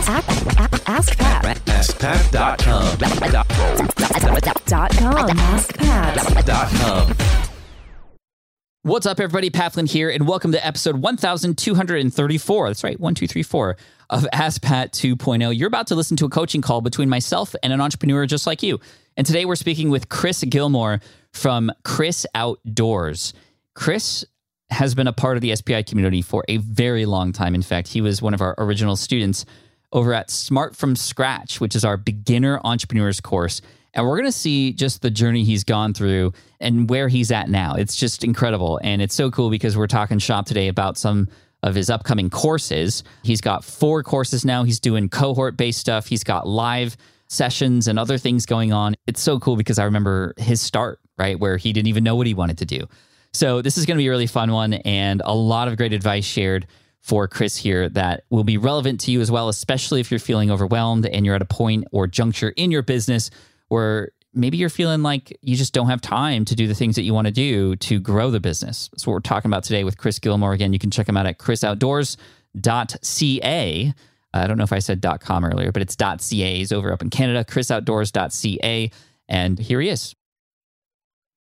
Ask, ask, ask Pat. AskPat.com. Dot com. AskPat. What's up, everybody? Pat Flynn here, and welcome to episode 1234. That's right, 1234 of Ask Pat 2.0. You're about to listen to a coaching call between myself and an entrepreneur just like you. And today we're speaking with Chris Gilmore from Chris Outdoors. Chris has been a part of the SPI community for a very long time. In fact, he was one of our original students over at Smart from Scratch, which is our beginner entrepreneurs course. And we're going to see just the journey he's gone through and where he's at now. It's just incredible. And it's so cool because we're talking shop today about some of his upcoming courses. He's got four courses now. He's doing cohort based stuff, he's got live sessions and other things going on. It's so cool because I remember his start, right? Where he didn't even know what he wanted to do. So this is going to be a really fun one and a lot of great advice shared for Chris here that will be relevant to you as well, especially if you're feeling overwhelmed and you're at a point or juncture in your business where maybe you're feeling like you just don't have time to do the things that you want to do to grow the business. That's what we're talking about today with Chris Gilmore. Again, you can check him out at chrisoutdoors.ca. I don't know if I said .com earlier, but it's .ca. He's over up in Canada, chrisoutdoors.ca. And here he is.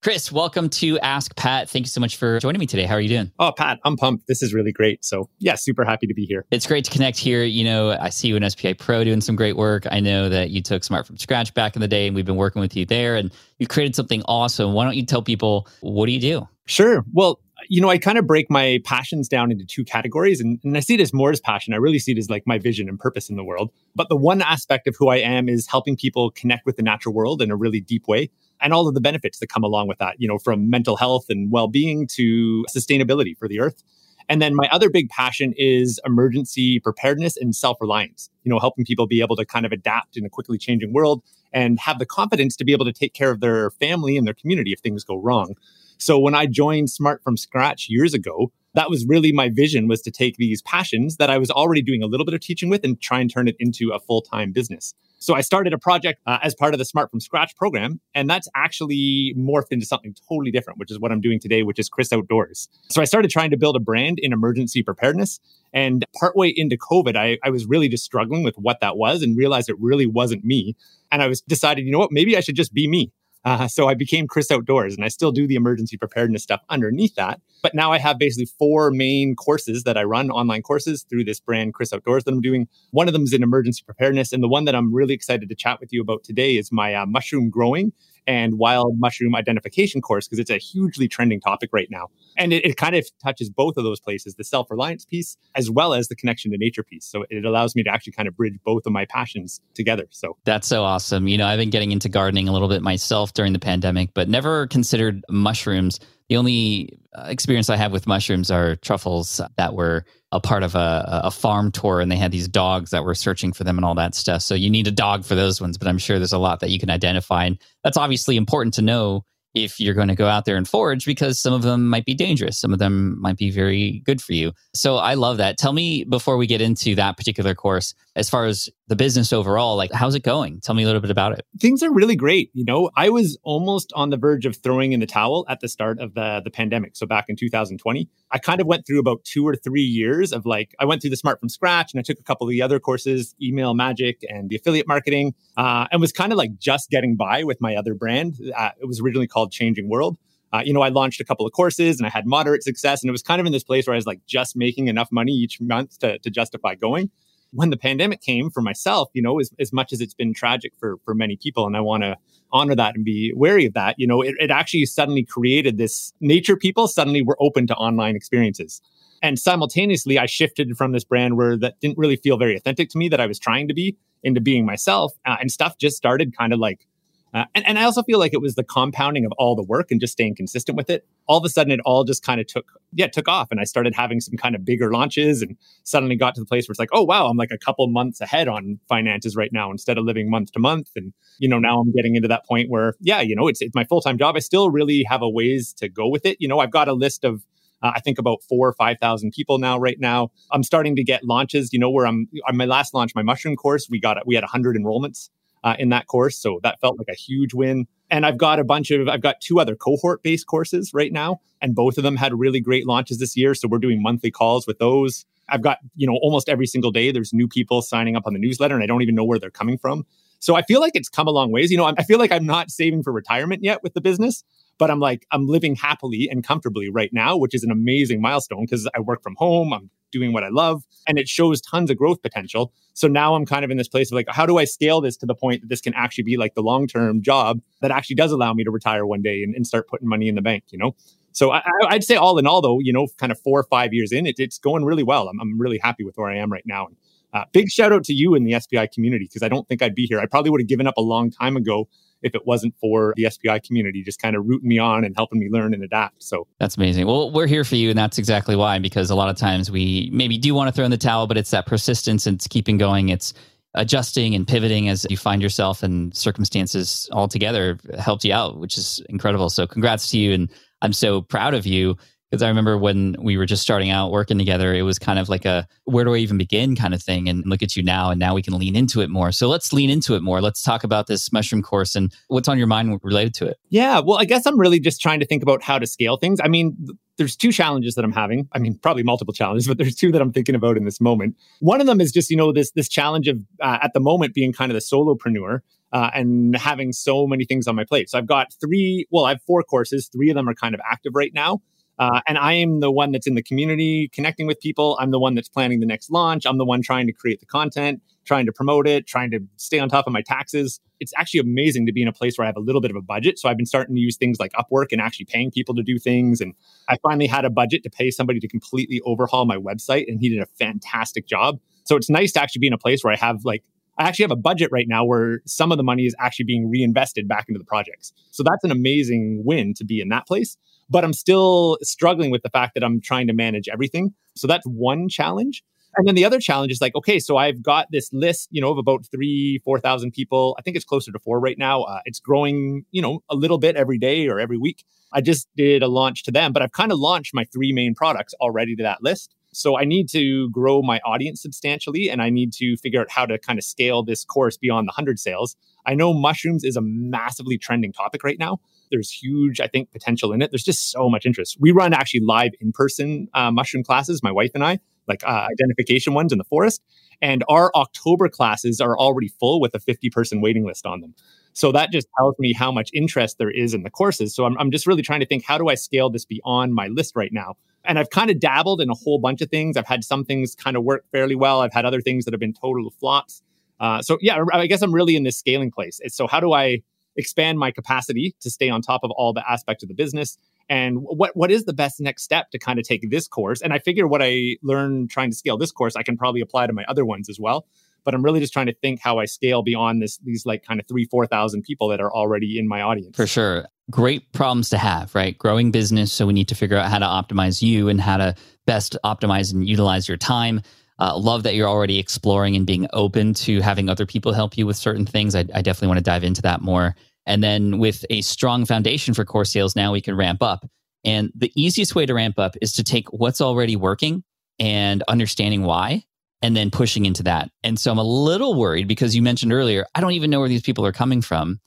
Chris, welcome to Ask Pat. Thank you so much for joining me today. How are you doing? Oh, Pat, I'm pumped. This is really great. So, yeah, super happy to be here. It's great to connect here. You know, I see you in SPI Pro doing some great work. I know that you took Smart from Scratch back in the day, and we've been working with you there, and you created something awesome. Why don't you tell people what do you do? Sure. Well, you know, I kind of break my passions down into two categories, and, and I see it as more as passion. I really see it as like my vision and purpose in the world. But the one aspect of who I am is helping people connect with the natural world in a really deep way and all of the benefits that come along with that, you know, from mental health and well being to sustainability for the earth. And then my other big passion is emergency preparedness and self reliance, you know, helping people be able to kind of adapt in a quickly changing world and have the confidence to be able to take care of their family and their community if things go wrong. So when I joined Smart from Scratch years ago, that was really my vision was to take these passions that I was already doing a little bit of teaching with and try and turn it into a full time business. So I started a project uh, as part of the Smart from Scratch program, and that's actually morphed into something totally different, which is what I'm doing today, which is Chris Outdoors. So I started trying to build a brand in emergency preparedness. And partway into COVID, I, I was really just struggling with what that was and realized it really wasn't me. And I was decided, you know what, maybe I should just be me. Uh, so I became Chris Outdoors and I still do the emergency preparedness stuff underneath that. But now I have basically four main courses that I run, online courses through this brand, Chris Outdoors, that I'm doing. One of them is in emergency preparedness. And the one that I'm really excited to chat with you about today is my uh, mushroom growing and wild mushroom identification course because it's a hugely trending topic right now. And it, it kind of touches both of those places the self reliance piece as well as the connection to nature piece. So it allows me to actually kind of bridge both of my passions together. So that's so awesome. You know, I've been getting into gardening a little bit myself during the pandemic, but never considered mushrooms. The only uh, experience I have with mushrooms are truffles that were a part of a, a farm tour and they had these dogs that were searching for them and all that stuff. So you need a dog for those ones, but I'm sure there's a lot that you can identify. And that's obviously important to know if you're going to go out there and forage because some of them might be dangerous. Some of them might be very good for you. So I love that. Tell me before we get into that particular course, as far as the business overall, like how's it going? Tell me a little bit about it. Things are really great. You know, I was almost on the verge of throwing in the towel at the start of the, the pandemic. So back in 2020, I kind of went through about two or three years of like, I went through the smart from scratch and I took a couple of the other courses, email magic and the affiliate marketing, uh, and was kind of like just getting by with my other brand. Uh, it was originally called Changing World. Uh, you know, I launched a couple of courses and I had moderate success. And it was kind of in this place where I was like just making enough money each month to, to justify going when the pandemic came for myself, you know, as, as much as it's been tragic for, for many people, and I want to honor that and be wary of that, you know, it, it actually suddenly created this nature people suddenly were open to online experiences. And simultaneously, I shifted from this brand where that didn't really feel very authentic to me that I was trying to be into being myself. Uh, and stuff just started kind of like uh, and, and I also feel like it was the compounding of all the work and just staying consistent with it. All of a sudden, it all just kind of took, yeah, took off. And I started having some kind of bigger launches and suddenly got to the place where it's like, oh, wow, I'm like a couple months ahead on finances right now instead of living month to month. And, you know, now I'm getting into that point where, yeah, you know, it's, it's my full time job. I still really have a ways to go with it. You know, I've got a list of, uh, I think about four or 5,000 people now, right now. I'm starting to get launches, you know, where I'm on my last launch, my mushroom course, we got, it. we had 100 enrollments uh, in that course. So that felt like a huge win. And I've got a bunch of, I've got two other cohort based courses right now, and both of them had really great launches this year. So we're doing monthly calls with those. I've got, you know, almost every single day there's new people signing up on the newsletter and I don't even know where they're coming from. So I feel like it's come a long ways. You know, I feel like I'm not saving for retirement yet with the business, but I'm like, I'm living happily and comfortably right now, which is an amazing milestone because I work from home. I'm doing what I love and it shows tons of growth potential. So now I'm kind of in this place of like, how do I scale this to the point that this can actually be like the long term job that actually does allow me to retire one day and, and start putting money in the bank, you know? So I, would say all in all, though, you know, kind of four or five years in, it, it's going really well. I'm, I'm really happy with where I am right now. And uh, big shout out to you in the SPI community because I don't think I'd be here. I probably would have given up a long time ago if it wasn't for the SPI community just kind of rooting me on and helping me learn and adapt. So that's amazing. Well, we're here for you, and that's exactly why. Because a lot of times we maybe do want to throw in the towel, but it's that persistence and it's keeping going. It's adjusting and pivoting as you find yourself and circumstances altogether helped you out, which is incredible. So congrats to you, and I'm so proud of you because I remember when we were just starting out working together, it was kind of like a where do I even begin kind of thing. And look at you now, and now we can lean into it more. So let's lean into it more. Let's talk about this mushroom course and what's on your mind related to it. Yeah, well, I guess I'm really just trying to think about how to scale things. I mean, there's two challenges that I'm having. I mean, probably multiple challenges, but there's two that I'm thinking about in this moment. One of them is just you know this this challenge of uh, at the moment being kind of the solopreneur. Uh, and having so many things on my plate. So I've got three, well, I have four courses. Three of them are kind of active right now. Uh, and I am the one that's in the community connecting with people. I'm the one that's planning the next launch. I'm the one trying to create the content, trying to promote it, trying to stay on top of my taxes. It's actually amazing to be in a place where I have a little bit of a budget. So I've been starting to use things like Upwork and actually paying people to do things. And I finally had a budget to pay somebody to completely overhaul my website, and he did a fantastic job. So it's nice to actually be in a place where I have like I actually have a budget right now where some of the money is actually being reinvested back into the projects. So that's an amazing win to be in that place but I'm still struggling with the fact that I'm trying to manage everything. So that's one challenge. And then the other challenge is like, okay, so I've got this list, you know, of about three, 4,000 people. I think it's closer to four right now. Uh, it's growing, you know, a little bit every day or every week. I just did a launch to them, but I've kind of launched my three main products already to that list. So I need to grow my audience substantially and I need to figure out how to kind of scale this course beyond the 100 sales. I know mushrooms is a massively trending topic right now. There's huge, I think, potential in it. There's just so much interest. We run actually live in person uh, mushroom classes, my wife and I, like uh, identification ones in the forest. And our October classes are already full with a 50 person waiting list on them. So that just tells me how much interest there is in the courses. So I'm, I'm just really trying to think how do I scale this beyond my list right now? And I've kind of dabbled in a whole bunch of things. I've had some things kind of work fairly well. I've had other things that have been total flops. Uh, so yeah, I guess I'm really in this scaling place. So how do I expand my capacity to stay on top of all the aspects of the business. And what what is the best next step to kind of take this course? And i figure what i learned trying to scale this course i can probably apply to my other ones as well. But i'm really just trying to think how i scale beyond this these like kind of three four thousand people that are already in my audience. For sure. Great problems to have right? Growing business so we need to figure out how to optimize you and how to best optimize and utilize your time uh, love that you're already exploring and being open to having other people help you with certain things. I, I definitely want to dive into that more. And then with a strong foundation for core sales, now we can ramp up. And the easiest way to ramp up is to take what's already working and understanding why and then pushing into that. And so I'm a little worried because you mentioned earlier, I don't even know where these people are coming from.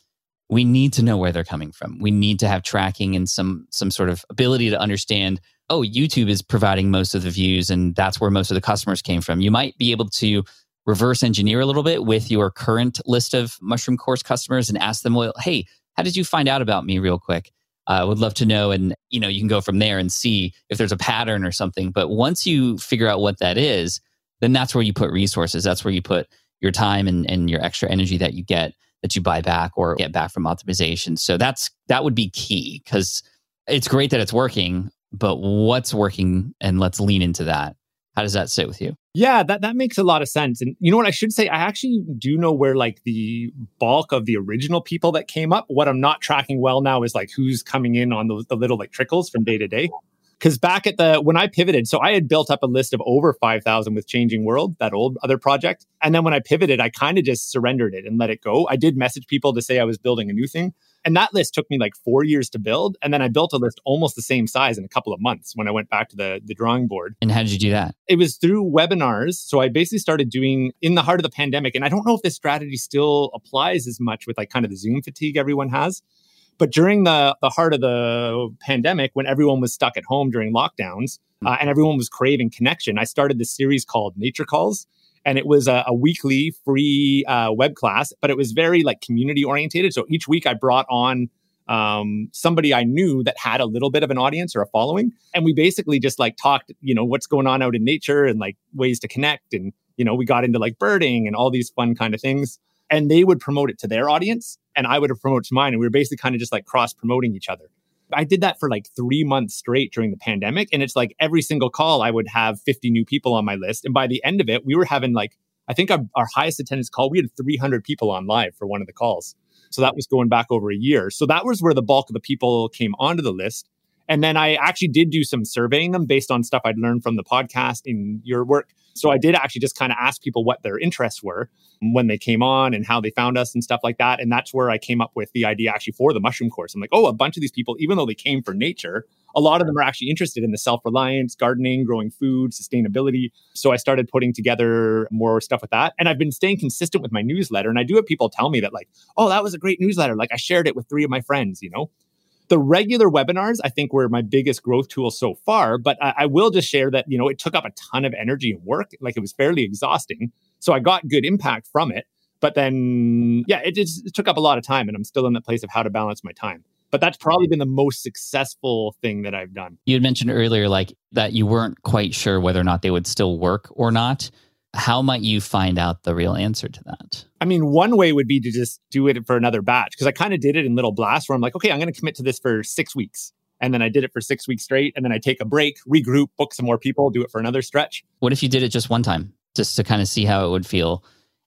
We need to know where they're coming from. We need to have tracking and some some sort of ability to understand, oh, YouTube is providing most of the views and that's where most of the customers came from. You might be able to reverse engineer a little bit with your current list of mushroom course customers and ask them, well, hey, how did you find out about me real quick? I uh, would love to know. And, you know, you can go from there and see if there's a pattern or something. But once you figure out what that is, then that's where you put resources. That's where you put your time and, and your extra energy that you get that you buy back or get back from optimization. So that's that would be key because it's great that it's working, but what's working and let's lean into that. How does that sit with you? Yeah, that, that makes a lot of sense. And you know what I should say? I actually do know where like the bulk of the original people that came up. What I'm not tracking well now is like who's coming in on the little like trickles from day to day. Because back at the when I pivoted, so I had built up a list of over five thousand with Changing World, that old other project. And then when I pivoted, I kind of just surrendered it and let it go. I did message people to say I was building a new thing, and that list took me like four years to build. And then I built a list almost the same size in a couple of months when I went back to the, the drawing board. And how did you do that? It was through webinars. So I basically started doing in the heart of the pandemic. And I don't know if this strategy still applies as much with like kind of the Zoom fatigue everyone has. But during the, the heart of the pandemic, when everyone was stuck at home during lockdowns uh, and everyone was craving connection, I started this series called Nature Calls. And it was a, a weekly free uh, web class, but it was very like community orientated. So each week I brought on um, somebody I knew that had a little bit of an audience or a following. And we basically just like talked, you know, what's going on out in nature and like ways to connect. And, you know, we got into like birding and all these fun kind of things. And they would promote it to their audience and I would have promoted to mine. And we were basically kind of just like cross promoting each other. I did that for like three months straight during the pandemic. And it's like every single call, I would have 50 new people on my list. And by the end of it, we were having like, I think our, our highest attendance call, we had 300 people on live for one of the calls. So that was going back over a year. So that was where the bulk of the people came onto the list. And then I actually did do some surveying them based on stuff I'd learned from the podcast in your work. So I did actually just kind of ask people what their interests were when they came on and how they found us and stuff like that. And that's where I came up with the idea actually for the mushroom course. I'm like, oh, a bunch of these people, even though they came for nature, a lot of them are actually interested in the self reliance, gardening, growing food, sustainability. So I started putting together more stuff with that. And I've been staying consistent with my newsletter. And I do have people tell me that, like, oh, that was a great newsletter. Like I shared it with three of my friends, you know? The regular webinars, I think, were my biggest growth tool so far. But I, I will just share that, you know, it took up a ton of energy and work. Like it was fairly exhausting. So I got good impact from it. But then, yeah, it just it took up a lot of time. And I'm still in that place of how to balance my time but that's probably been the most successful thing that I've done. You had mentioned earlier, like that you weren't quite sure whether or not they would still work or not. How might you find out the real answer to that? I mean, one way would be to just do it for another batch because I kind of did it in little blasts where I'm like, okay, I'm going to commit to this for six weeks. And then I did it for six weeks straight. And then I take a break, regroup, book some more people, do it for another stretch. What if you did it just one time, just to kind of see how it would feel?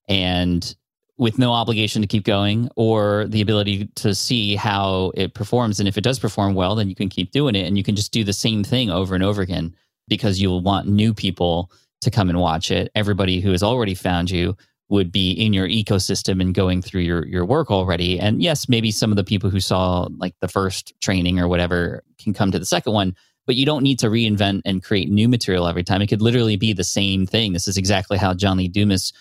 And with no obligation to keep going or the ability to see how it performs. And if it does perform well, then you can keep doing it and you can just do the same thing over and over again because you will want new people to come and watch it. Everybody who has already found you would be in your ecosystem and going through your your work already. And yes, maybe some of the people who saw like the first training or whatever can come to the second one, but you don't need to reinvent and create new material every time. It could literally be the same thing. This is exactly how John Lee Dumas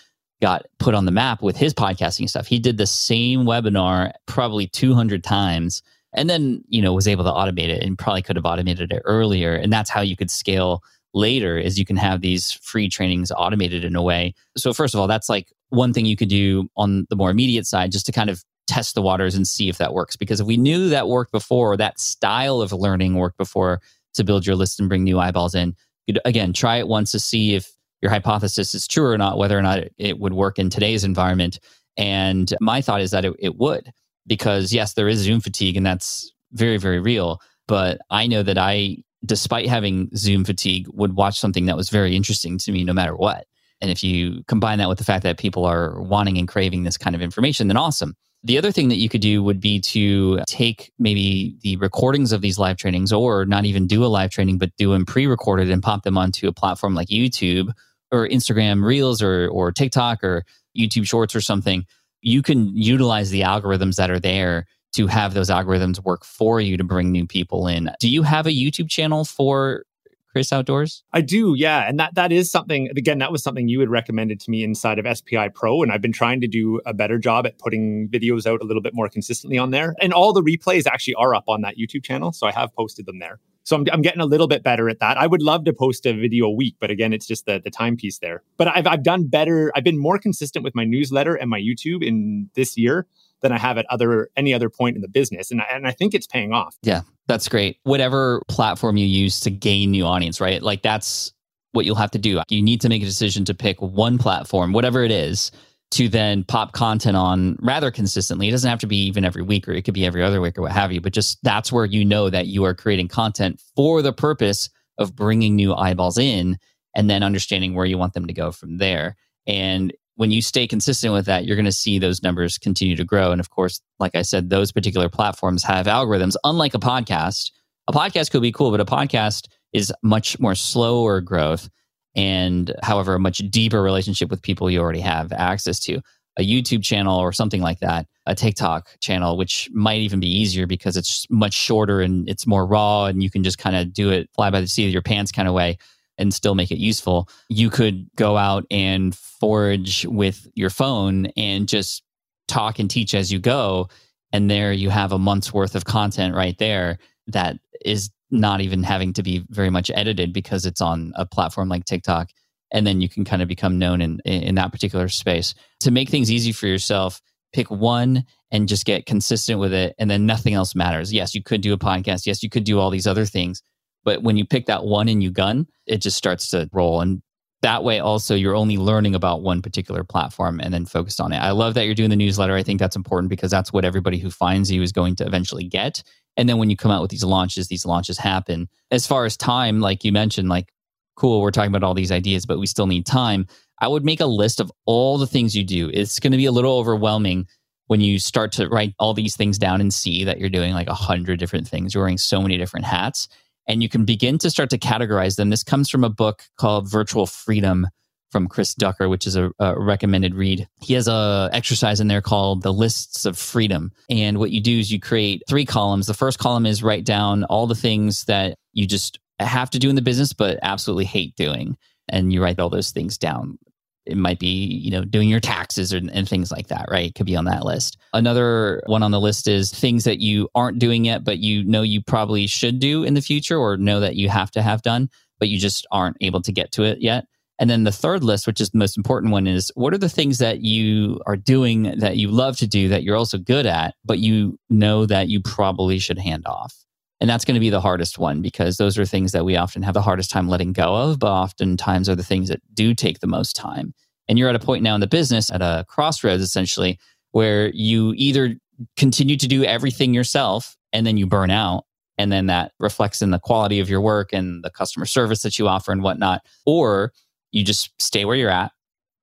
got put on the map with his podcasting stuff. He did the same webinar probably 200 times and then, you know, was able to automate it and probably could have automated it earlier. And that's how you could scale later is you can have these free trainings automated in a way. So first of all, that's like one thing you could do on the more immediate side just to kind of test the waters and see if that works because if we knew that worked before, that style of learning worked before to build your list and bring new eyeballs in, You again, try it once to see if your hypothesis is true or not, whether or not it, it would work in today's environment. And my thought is that it, it would, because yes, there is Zoom fatigue, and that's very, very real. But I know that I, despite having Zoom fatigue, would watch something that was very interesting to me no matter what. And if you combine that with the fact that people are wanting and craving this kind of information, then awesome. The other thing that you could do would be to take maybe the recordings of these live trainings or not even do a live training, but do them pre recorded and pop them onto a platform like YouTube or Instagram Reels or or TikTok or YouTube Shorts or something, you can utilize the algorithms that are there to have those algorithms work for you to bring new people in. Do you have a YouTube channel for Chris Outdoors? I do, yeah. And that that is something again, that was something you had recommended to me inside of SPI Pro. And I've been trying to do a better job at putting videos out a little bit more consistently on there. And all the replays actually are up on that YouTube channel. So I have posted them there. So I'm, I'm getting a little bit better at that. I would love to post a video a week, but again, it's just the, the timepiece there. But I've, I've done better. I've been more consistent with my newsletter and my YouTube in this year than I have at other any other point in the business. And I, and I think it's paying off. Yeah, that's great. Whatever platform you use to gain new audience, right? Like that's what you'll have to do. You need to make a decision to pick one platform, whatever it is, to then pop content on rather consistently. It doesn't have to be even every week or it could be every other week or what have you, but just that's where you know that you are creating content for the purpose of bringing new eyeballs in and then understanding where you want them to go from there. And when you stay consistent with that, you're going to see those numbers continue to grow. And of course, like I said, those particular platforms have algorithms, unlike a podcast. A podcast could be cool, but a podcast is much more slower growth and however a much deeper relationship with people you already have access to a youtube channel or something like that a tiktok channel which might even be easier because it's much shorter and it's more raw and you can just kind of do it fly by the seat of your pants kind of way and still make it useful you could go out and forage with your phone and just talk and teach as you go And there you have a month's worth of content right there that is not even having to be very much edited because it's on a platform like TikTok. And then you can kind of become known in, in that particular space. To make things easy for yourself, pick one and just get consistent with it. And then nothing else matters. Yes, you could do a podcast. Yes, you could do all these other things. But when you pick that one and you gun, it just starts to roll. And that way also you're only learning about one particular platform and then focused on it. I love that you're doing the newsletter. I think that's important because that's what everybody who finds you is going to eventually get. And then when you come out with these launches, these launches happen. As far as time, like you mentioned, like cool, we're talking about all these ideas, but we still need time. I would make a list of all the things you do. It's going to be a little overwhelming when you start to write all these things down and see that you're doing like a hundred different things. You're wearing so many different hats and you can begin to start to categorize them. This comes from a book called Virtual Freedom from Chris Ducker, which is a, a, recommended read. He has a exercise in there called the lists of freedom. And what you do is you create three columns. The first column is write down all the things that you just have to do in the business, but absolutely hate doing. And you write all those things down it might be you know doing your taxes and, and things like that right? It could be on that list. Another one on the list is things that you aren't doing yet but you know you probably should do in the future or know that you have to have done but you just aren't able to get to it yet. And then the third list which is the most important one is what are the things that you are doing that you love to do that you're also good at but you know that you probably should hand off and that's going to be the hardest one because those are things that we often have the hardest time letting go of, but oftentimes are the things that do take the most time. And you're at a point now in the business at a crossroads essentially where you either continue to do everything yourself and then you burn out. And then that reflects in the quality of your work and the customer service that you offer and whatnot. Or you just stay where you're at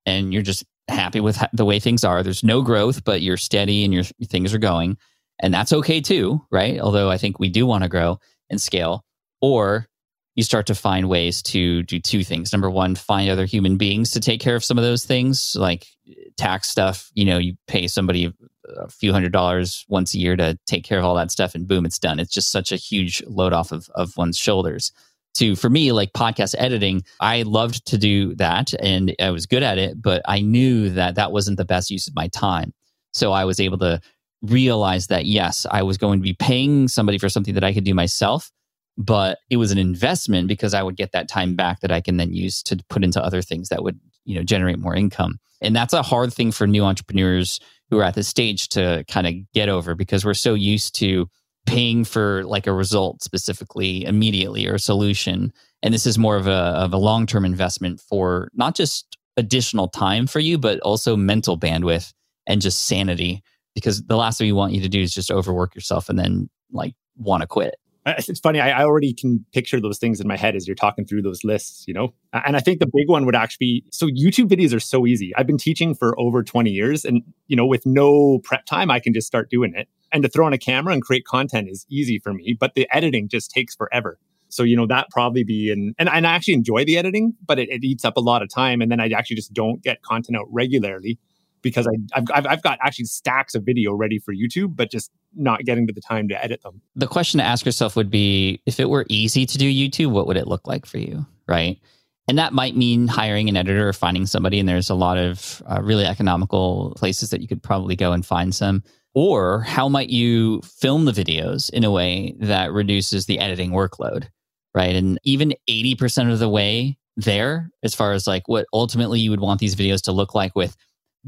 and you're just happy with the way things are. There's no growth, but you're steady and your things are going and that's okay too, right? Although I think we do want to grow and scale. Or you start to find ways to do two things. Number one, find other human beings to take care of some of those things, like eh, tax stuff. You know, you pay somebody a few hundred dollars once a year to take care of all that stuff, and boom, it's done. It's just such a huge load off of, of one's shoulders. To for me, like podcast editing, I loved to do that and I was good at it, but I knew that that wasn't the best use of my time. So I was able to realized that yes, I was going to be paying somebody for something that I could do myself, but it was an investment because I would get that time back that I can then use to put into other things that would, you know, generate more income. And that's a hard thing for new entrepreneurs who are at this stage to kind of get over because we're so used to paying for like a result specifically immediately or a solution. And this is more of a of a long-term investment for not just additional time for you, but also mental bandwidth and just sanity because the last thing we want you to do is just overwork yourself and then like want to quit. It's funny. I, I already can picture those things in my head as you're talking through those lists, you know? And I think the big one would actually be so YouTube videos are so easy. I've been teaching for over 20 years and, you know, with no prep time, I can just start doing it. And to throw on a camera and create content is easy for me, but the editing just takes forever. So, you know, that probably be, and, and, and I actually enjoy the editing, but it, it eats up a lot of time. And then I actually just don't get content out regularly because I, I've, I've got actually stacks of video ready for YouTube, but just not getting to the time to edit them. The question to ask yourself would be if it were easy to do YouTube, what would it look like for you? Right. And that might mean hiring an editor or finding somebody. And there's a lot of uh, really economical places that you could probably go and find some. Or how might you film the videos in a way that reduces the editing workload? Right. And even 80% of the way there, as far as like what ultimately you would want these videos to look like with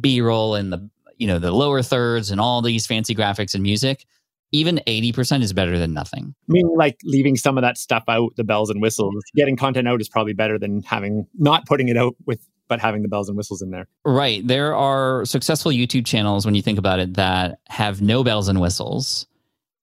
b-roll and the you know the lower thirds and all these fancy graphics and music even 80% is better than nothing. I mean, like leaving some of that stuff out, the bells and whistles, getting content out is probably better than having not putting it out with, but having the bells and whistles in there. Right. There are successful YouTube channels, when you think about it, that have no bells and whistles,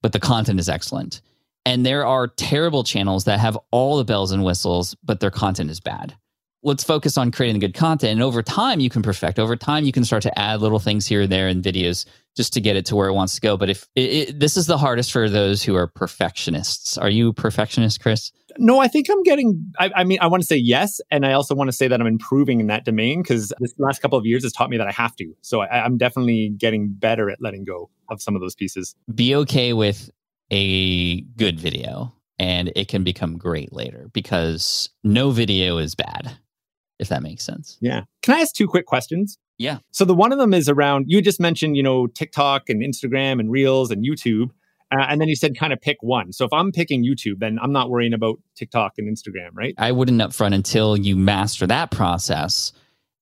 but the content is excellent. And there are terrible channels that have all the bells and whistles, but their content is bad let's focus on creating good content. And over time, you can perfect. Over time, you can start to add little things here and there in videos just to get it to where it wants to go. But if it, it, this is the hardest for those who are perfectionists, are you perfectionist, Chris? No, I think I'm getting. I, I mean, I want to say yes, and I also want to say that I'm improving in that domain because this last couple of years has taught me that I have to. So I, I'm definitely getting better at letting go of some of those pieces. Be okay with a good video and it can become great later because no video is bad if that makes sense. Yeah. Can I ask two quick questions? Yeah. So the one of them is around you just mentioned, you know, TikTok and Instagram and Reels and YouTube. Uh, and then you said kind of pick one. So if I'm picking YouTube, then I'm not worrying about TikTok and Instagram, right? I wouldn't upfront until you master that process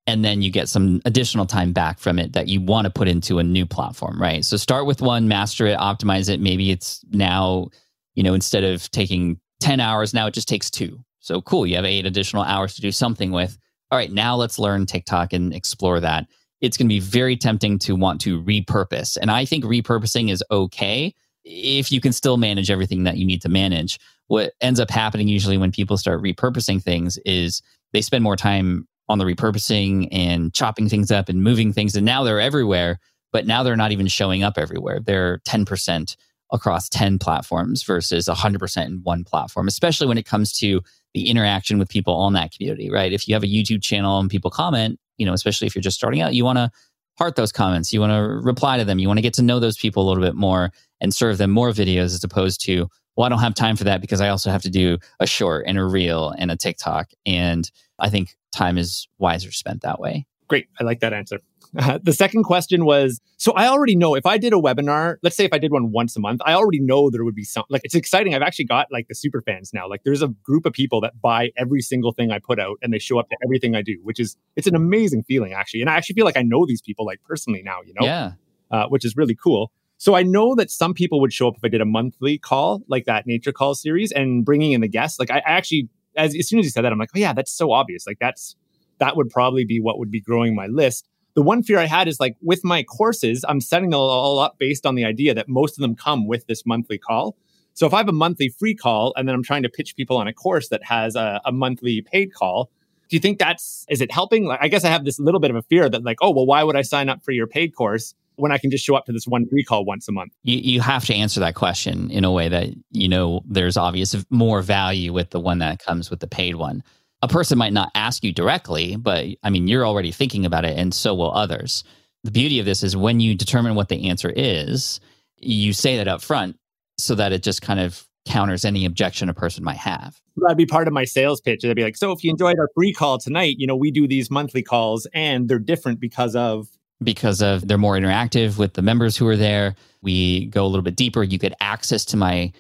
and then you get some additional time back from it that you want to put into a new platform, right? So start with one, master it, optimize it. Maybe it's now, you know, instead of taking 10 hours, now it just takes two. So cool, you have eight additional hours to do something with. All right, now let's learn TikTok and explore that. It's going to be very tempting to want to repurpose. And I think repurposing is okay if you can still manage everything that you need to manage. What ends up happening usually when people start repurposing things is they spend more time on the repurposing and chopping things up and moving things. And now they're everywhere, but now they're not even showing up everywhere. They're 10% across 10 platforms versus 100% in one platform, especially when it comes to the interaction with people on that community, right? If you have a YouTube channel and people comment, you know, especially if you're just starting out, you want to heart those comments. You want to reply to them. You want to get to know those people a little bit more and serve them more videos as opposed to, well, I don't have time for that because I also have to do a short and a reel and a TikTok. And I think time is wiser spent that way. Great. I like that answer. Uh, the second question was so I already know if I did a webinar, let's say if I did one once a month, I already know there would be some like it's exciting. I've actually got like the super fans now. Like there's a group of people that buy every single thing I put out and they show up to everything I do, which is it's an amazing feeling actually. And I actually feel like I know these people like personally now, you know? Yeah. Uh, which is really cool. So I know that some people would show up if I did a monthly call, like that nature call series, and bringing in the guests. Like I, I actually, as, as soon as you said that, I'm like, oh yeah, that's so obvious. Like that's that would probably be what would be growing my list. The one fear I had is like with my courses, I'm setting them all up based on the idea that most of them come with this monthly call. So if I have a monthly free call and then I'm trying to pitch people on a course that has a, a monthly paid call, do you think that's is it helping? Like I guess I have this little bit of a fear that like, oh well, why would I sign up for your paid course when I can just show up to this one free call once a month? You, you have to answer that question in a way that you know there's obvious more value with the one that comes with the paid one a person might not ask you directly, but I mean, you're already thinking about it, and so will others. The beauty of this is when you determine what the answer is, you say that up front so that it just kind of counters any objection a person might have. That'd be part of my sales pitch. I'd be like, so if you enjoyed our free call tonight, you know, we do these monthly calls and they're different because of because of they're more interactive with the members who are there. We go a little bit deeper. You get access to my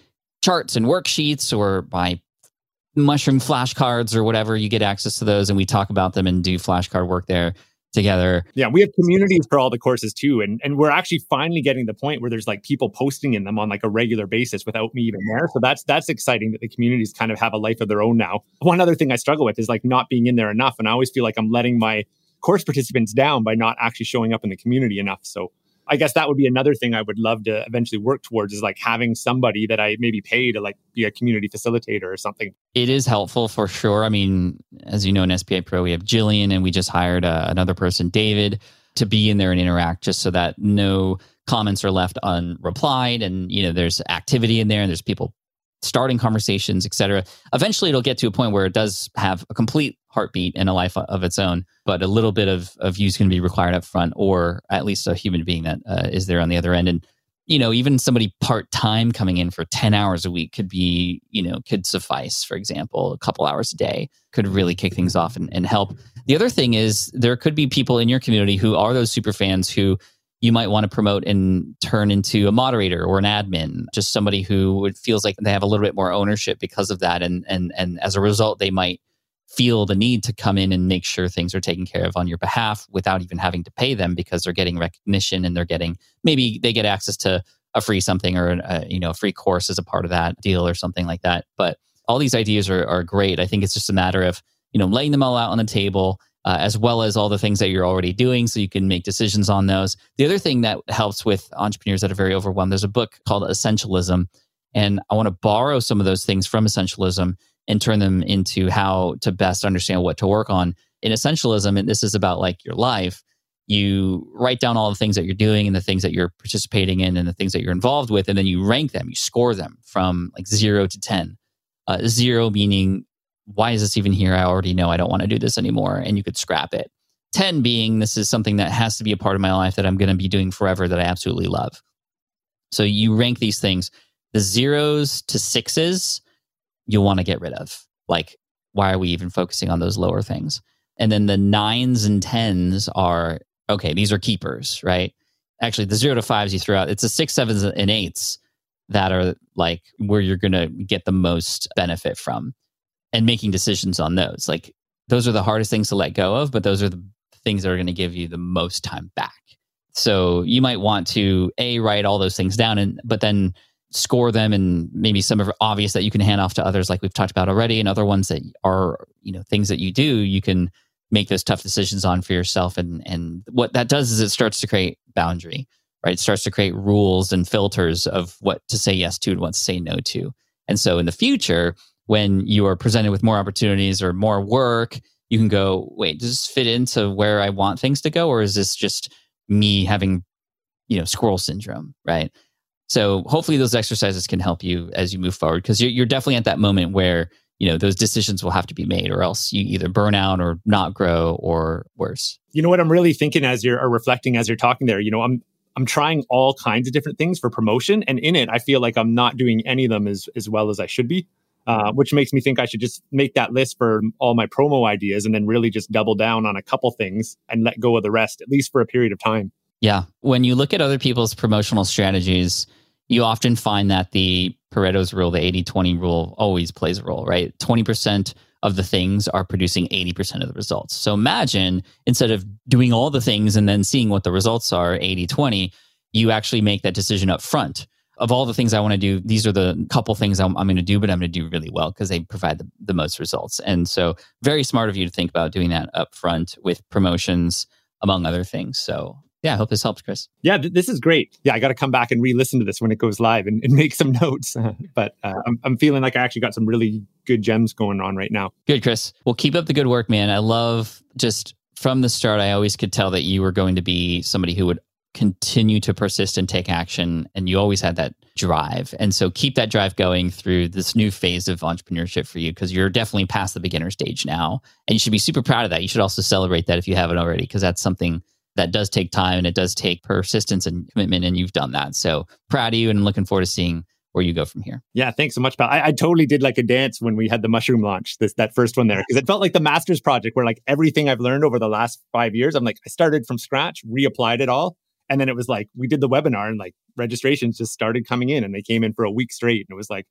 charts and worksheets or my mushroom flashcards or whatever, you get access to those and we talk about them and do flashcard work there together. Yeah, we have communities for all the courses too. And and we're actually finally getting the point where there's like people posting in them on like a regular basis without me even there. So that's that's exciting that the communities kind of have a life of their own now. One other thing I struggle with is like not being in there enough. And I always feel like I'm letting my course participants down by not actually showing up in the community enough. So I guess that would be another thing I would love to eventually work towards is like having somebody that I maybe pay to like be a community facilitator or something. It is helpful for sure. I mean, as you know, in SPI Pro, we have Jillian and we just hired uh, another person, David, to be in there and interact just so that no comments are left unreplied and you know there's activity in there and there's people starting conversations, etc. Eventually, it'll get to a point where it does have a complete heartbeat and a life of its own, but a little bit of, of use can be required up front, or at least a human being that uh, is there on the other end. And you know, even somebody part time coming in for ten hours a week could be, you know, could suffice. For example, a couple hours a day could really kick things off and, and help. The other thing is there could be people in your community who are those super fans who you might want to promote and turn into a moderator or an admin, just somebody who feels like they have a little bit more ownership because of that. And, and, and as a result, they might feel the need to come in and make sure things are taken care of on your behalf without even having to pay them because they're getting recognition and they're getting, maybe they get access to a free something or a, you know, a free course as a part of that deal or something like that. But all these ideas are, are great. I think it's just a matter of, you know, laying them all out on the table uh, as well as all the things that you're already doing so you can make decisions on those. The other thing that helps with entrepreneurs that are very overwhelmed, there's a book called Essentialism. And I want to borrow some of those things from Essentialism and turn them into how to best understand what to work on. In Essentialism, and this is about like your life, you write down all the things that you're doing and the things that you're participating in and the things that you're involved with, and then you rank them, you score them from like zero to 10. Uh, zero meaning why is this even here? I already know I don't want to do this anymore. And you could scrap it. 10 being this is something that has to be a part of my life that I'm going to be doing forever that I absolutely love. So you rank these things. The zeros to sixes, you'll want to get rid of. Like, why are we even focusing on those lower things? And then the nines and tens are okay, these are keepers, right? Actually, the zero to fives you throw out, it's the six, sevens, and eights that are like where you're going to get the most benefit from and making decisions on those. Like those are the hardest things to let go of, but those are the things that are going to give you the most time back. So you might want to a write all those things down and but then score them and maybe some are obvious that you can hand off to others like we've talked about already and other ones that are you know things that you do you can make those tough decisions on for yourself. And and what that does is it starts to create boundary right? It starts to create rules and filters of what to say yes to and what to say no to. And so in the future when you are presented with more opportunities or more work you can go wait does this fit into where i want things to go or is this just me having you know squirrel syndrome right so hopefully those exercises can help you as you move forward because you're, you're definitely at that moment where you know those decisions will have to be made or else you either burn out or not grow or worse you know what i'm really thinking as you're or reflecting as you're talking there you know i'm i'm trying all kinds of different things for promotion and in it i feel like i'm not doing any of them as as well as i should be uh, which makes me think I should just make that list for all my promo ideas and then really just double down on a couple things and let go of the rest, at least for a period of time. Yeah. When you look at other people's promotional strategies, you often find that the Pareto's rule, the 80 20 rule, always plays a role, right? 20% of the things are producing 80% of the results. So imagine instead of doing all the things and then seeing what the results are 80 20, you actually make that decision up front. Of all the things I want to do, these are the couple things I'm, I'm going to do, but I'm going to do really well because they provide the, the most results. And so, very smart of you to think about doing that up front with promotions, among other things. So, yeah, I hope this helps, Chris. Yeah, th- this is great. Yeah, I got to come back and re-listen to this when it goes live and, and make some notes. but uh, I'm, I'm feeling like I actually got some really good gems going on right now. Good, Chris. Well, keep up the good work, man. I love just from the start. I always could tell that you were going to be somebody who would continue to persist and take action, and you always had that drive. And so keep that drive going through this new phase of entrepreneurship for you because you're definitely past the beginner stage now, and you should be super proud of that. You should also celebrate that if you haven't already because that's something that does take time and it does take persistence and commitment and you've done that. So proud of you and looking forward to seeing where you go from here. Yeah thanks so much pal. I, I totally did like a dance when we had the mushroom launch this that first one there because it felt like the master's project where like everything i've learned over the last five years i'm like i started from scratch reapplied it all and then it was like we did the webinar and like registrations just started coming in and they came in for a week straight and it was like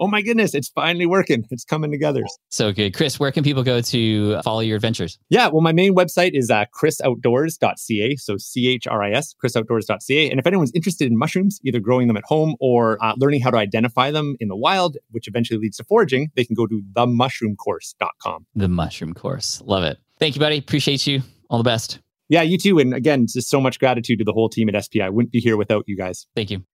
oh my goodness, it's finally working. It's coming together. So good. Chris, where can people go to follow your adventures? Yeah, well, my main website is uh, chrisoutdoors.ca. So C H R I S, chrisoutdoors.ca. And if anyone's interested in mushrooms, either growing them at home or uh, learning how to identify them in the wild, which eventually leads to foraging, they can go to themushroomcourse.com. The Mushroom Course. Love it. Thank you, buddy. Appreciate you. All the best. Yeah, you too. And again, just so much gratitude to the whole team at SPI. I wouldn't be here without you guys. Thank you.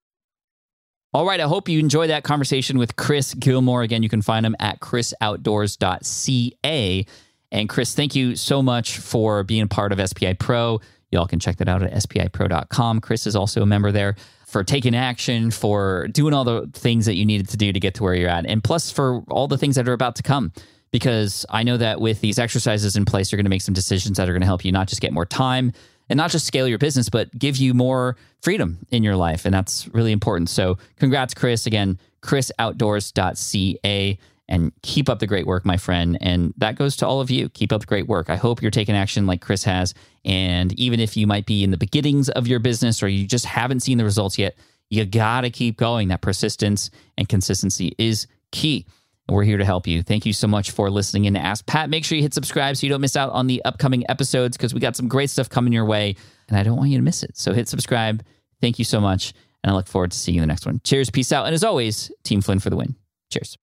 All right. I hope you enjoyed that conversation with Chris Gilmore. Again, you can find him at chrisoutdoors.ca. And Chris, thank you so much for being part of SPI Pro. Y'all can check that out at spipro.com. Chris is also a member there for taking action, for doing all the things that you needed to do to get to where you're at, and plus for all the things that are about to come. Because I know that with these exercises in place, you're going to make some decisions that are going to help you not just get more time and not just scale your business, but give you more freedom in your life. And that's really important. So, congrats, Chris. Again, chrisoutdoors.ca. And keep up the great work, my friend. And that goes to all of you. Keep up the great work. I hope you're taking action like Chris has. And even if you might be in the beginnings of your business or you just haven't seen the results yet, you got to keep going. That persistence and consistency is key we're here to help you. Thank you so much for listening in to Ask Pat. Make sure you hit subscribe so you don't miss out on the upcoming episodes because we got some great stuff coming your way and I don't want you to miss it. So hit subscribe. Thank you so much. And I look forward to seeing you in the next one. Cheers, peace out. And as always, Team Flynn for the win. Cheers.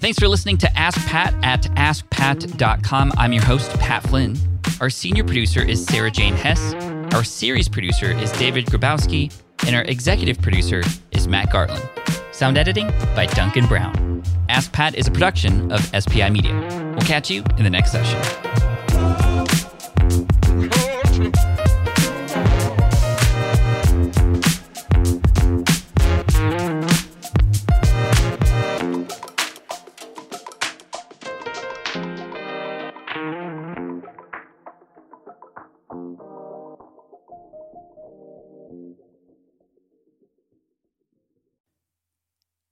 Thanks for listening to Ask Pat at askpat.com. I'm your host, Pat Flynn. Our senior producer is Sarah Jane Hess. Our series producer is David Grabowski and our executive producer is Matt Gartland. Sound editing by Duncan Brown. Ask Pat is a production of SPI Media. We'll catch you in the next session.